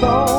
fall.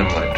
Send him